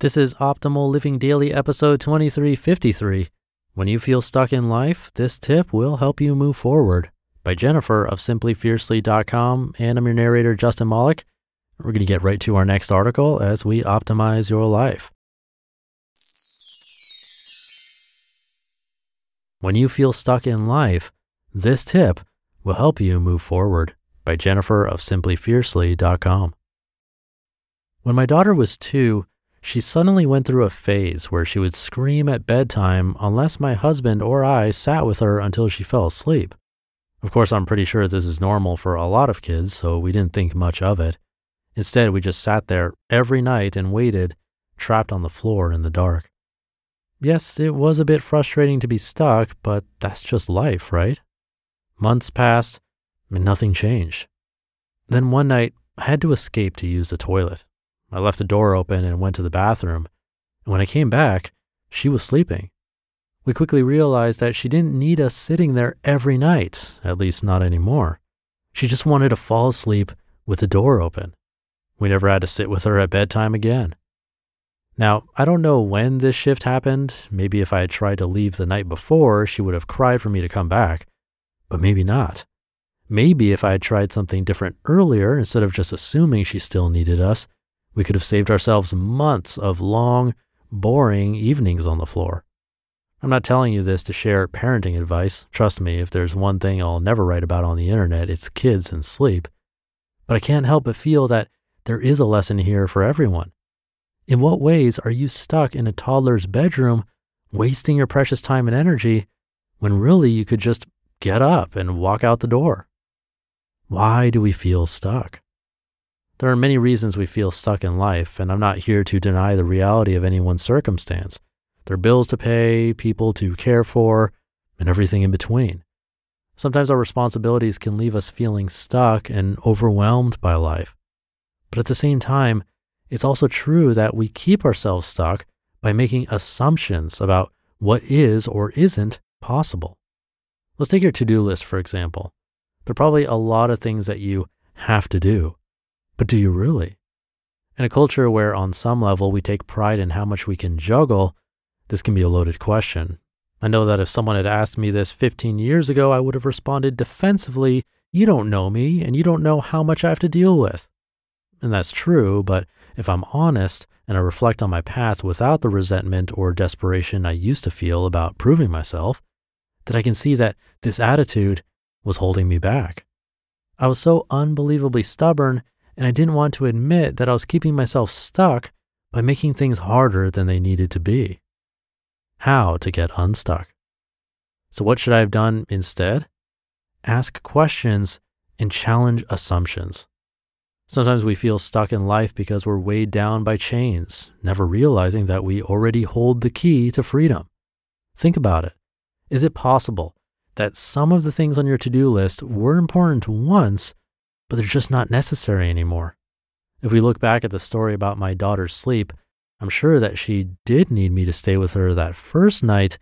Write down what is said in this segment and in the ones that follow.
This is Optimal Living Daily, episode 2353. When you feel stuck in life, this tip will help you move forward. By Jennifer of simplyfiercely.com. And I'm your narrator, Justin Malik. We're going to get right to our next article as we optimize your life. When you feel stuck in life, this tip will help you move forward. By Jennifer of simplyfiercely.com. When my daughter was two, she suddenly went through a phase where she would scream at bedtime unless my husband or I sat with her until she fell asleep. Of course, I'm pretty sure this is normal for a lot of kids, so we didn't think much of it. Instead, we just sat there every night and waited, trapped on the floor in the dark. Yes, it was a bit frustrating to be stuck, but that's just life, right? Months passed and nothing changed. Then one night, I had to escape to use the toilet. I left the door open and went to the bathroom. And when I came back, she was sleeping. We quickly realized that she didn't need us sitting there every night, at least not anymore. She just wanted to fall asleep with the door open. We never had to sit with her at bedtime again. Now, I don't know when this shift happened. Maybe if I had tried to leave the night before, she would have cried for me to come back, but maybe not. Maybe if I had tried something different earlier, instead of just assuming she still needed us, we could have saved ourselves months of long, boring evenings on the floor. I'm not telling you this to share parenting advice. Trust me, if there's one thing I'll never write about on the internet, it's kids and sleep. But I can't help but feel that there is a lesson here for everyone. In what ways are you stuck in a toddler's bedroom, wasting your precious time and energy when really you could just get up and walk out the door? Why do we feel stuck? There are many reasons we feel stuck in life, and I'm not here to deny the reality of anyone's circumstance. There are bills to pay, people to care for, and everything in between. Sometimes our responsibilities can leave us feeling stuck and overwhelmed by life. But at the same time, it's also true that we keep ourselves stuck by making assumptions about what is or isn't possible. Let's take your to do list, for example. There are probably a lot of things that you have to do. But do you really? In a culture where, on some level, we take pride in how much we can juggle, this can be a loaded question. I know that if someone had asked me this 15 years ago, I would have responded defensively, You don't know me, and you don't know how much I have to deal with. And that's true, but if I'm honest and I reflect on my past without the resentment or desperation I used to feel about proving myself, then I can see that this attitude was holding me back. I was so unbelievably stubborn and I didn't want to admit that I was keeping myself stuck by making things harder than they needed to be. How to get unstuck. So, what should I have done instead? Ask questions and challenge assumptions. Sometimes we feel stuck in life because we're weighed down by chains, never realizing that we already hold the key to freedom. Think about it. Is it possible that some of the things on your to do list were important once, but they're just not necessary anymore. If we look back at the story about my daughter's sleep, I'm sure that she did need me to stay with her that first night,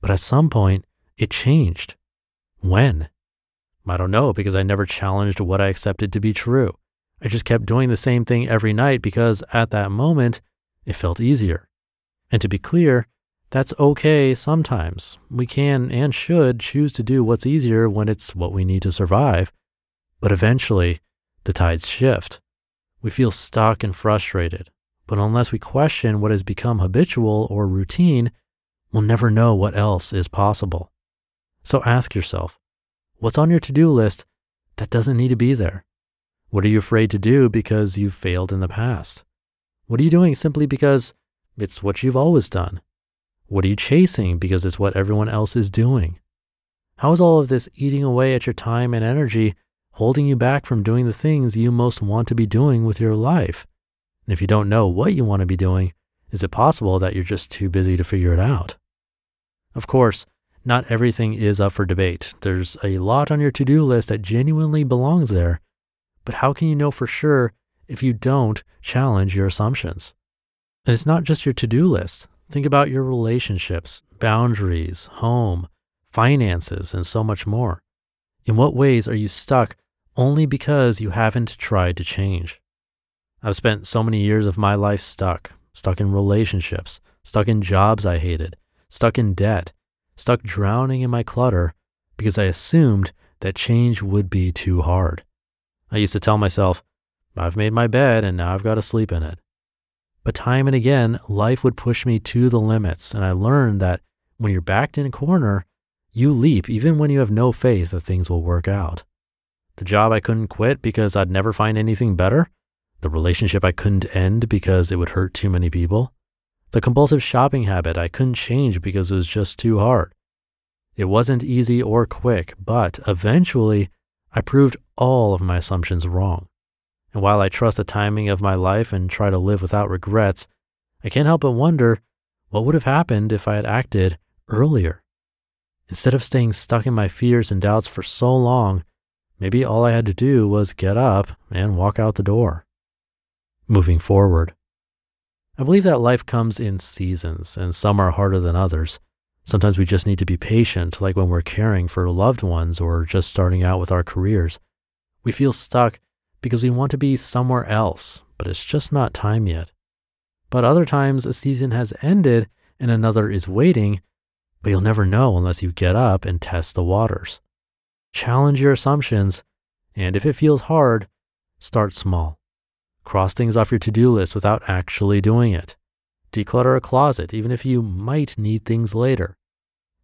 but at some point it changed. When? I don't know because I never challenged what I accepted to be true. I just kept doing the same thing every night because at that moment it felt easier. And to be clear, that's okay sometimes. We can and should choose to do what's easier when it's what we need to survive. But eventually, the tides shift. We feel stuck and frustrated. But unless we question what has become habitual or routine, we'll never know what else is possible. So ask yourself what's on your to do list that doesn't need to be there? What are you afraid to do because you've failed in the past? What are you doing simply because it's what you've always done? What are you chasing because it's what everyone else is doing? How is all of this eating away at your time and energy holding you back from doing the things you most want to be doing with your life? And if you don't know what you want to be doing, is it possible that you're just too busy to figure it out? Of course, not everything is up for debate. There's a lot on your to do list that genuinely belongs there. But how can you know for sure if you don't challenge your assumptions? And it's not just your to do list. Think about your relationships, boundaries, home, finances, and so much more. In what ways are you stuck only because you haven't tried to change. I've spent so many years of my life stuck, stuck in relationships, stuck in jobs I hated, stuck in debt, stuck drowning in my clutter because I assumed that change would be too hard. I used to tell myself, I've made my bed and now I've got to sleep in it. But time and again, life would push me to the limits, and I learned that when you're backed in a corner, you leap even when you have no faith that things will work out. The job I couldn't quit because I'd never find anything better, the relationship I couldn't end because it would hurt too many people, the compulsive shopping habit I couldn't change because it was just too hard. It wasn't easy or quick, but eventually I proved all of my assumptions wrong. And while I trust the timing of my life and try to live without regrets, I can't help but wonder what would have happened if I had acted earlier. Instead of staying stuck in my fears and doubts for so long, maybe all I had to do was get up and walk out the door. Moving forward. I believe that life comes in seasons, and some are harder than others. Sometimes we just need to be patient, like when we're caring for loved ones or just starting out with our careers. We feel stuck because we want to be somewhere else, but it's just not time yet. But other times a season has ended and another is waiting, but you'll never know unless you get up and test the waters. Challenge your assumptions, and if it feels hard, start small. Cross things off your to do list without actually doing it. Declutter a closet, even if you might need things later.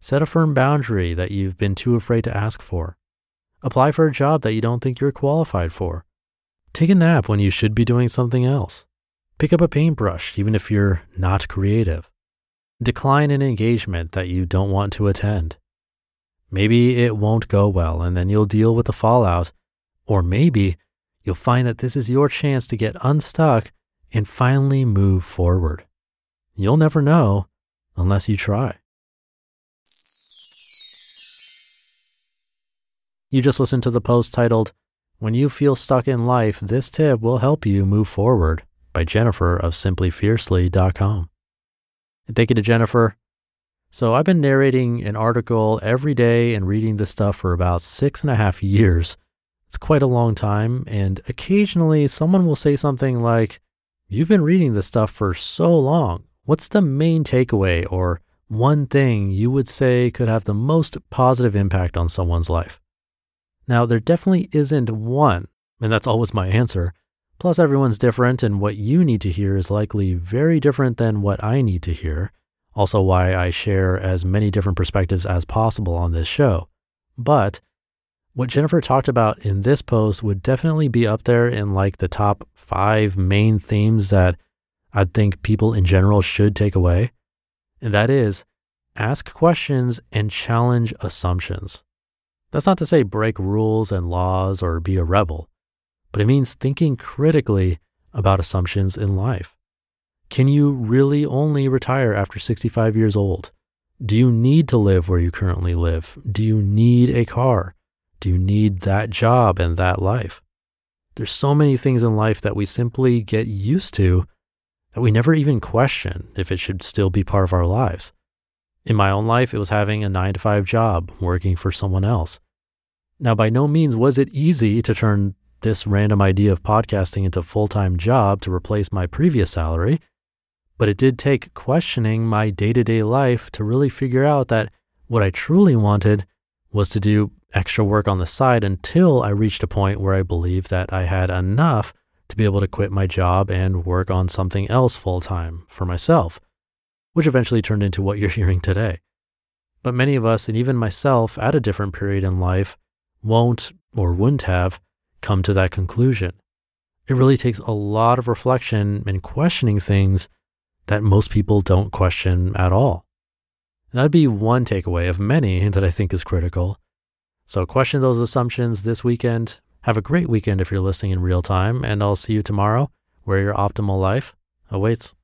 Set a firm boundary that you've been too afraid to ask for. Apply for a job that you don't think you're qualified for. Take a nap when you should be doing something else. Pick up a paintbrush, even if you're not creative. Decline an engagement that you don't want to attend. Maybe it won't go well and then you'll deal with the fallout. Or maybe you'll find that this is your chance to get unstuck and finally move forward. You'll never know unless you try. You just listened to the post titled when you feel stuck in life, this tip will help you move forward by Jennifer of simplyfiercely.com. Thank you to Jennifer. So I've been narrating an article every day and reading this stuff for about six and a half years. It's quite a long time. And occasionally someone will say something like, You've been reading this stuff for so long. What's the main takeaway or one thing you would say could have the most positive impact on someone's life? Now, there definitely isn't one, and that's always my answer. Plus, everyone's different, and what you need to hear is likely very different than what I need to hear. Also, why I share as many different perspectives as possible on this show. But what Jennifer talked about in this post would definitely be up there in like the top five main themes that I think people in general should take away. And that is ask questions and challenge assumptions. That's not to say break rules and laws or be a rebel, but it means thinking critically about assumptions in life. Can you really only retire after 65 years old? Do you need to live where you currently live? Do you need a car? Do you need that job and that life? There's so many things in life that we simply get used to that we never even question if it should still be part of our lives. In my own life, it was having a nine to five job, working for someone else. Now, by no means was it easy to turn this random idea of podcasting into a full time job to replace my previous salary, but it did take questioning my day to day life to really figure out that what I truly wanted was to do extra work on the side until I reached a point where I believed that I had enough to be able to quit my job and work on something else full time for myself which eventually turned into what you're hearing today. But many of us, and even myself at a different period in life, won't or wouldn't have come to that conclusion. It really takes a lot of reflection and questioning things that most people don't question at all. And that'd be one takeaway of many that I think is critical. So question those assumptions this weekend. Have a great weekend if you're listening in real time, and I'll see you tomorrow where your optimal life awaits.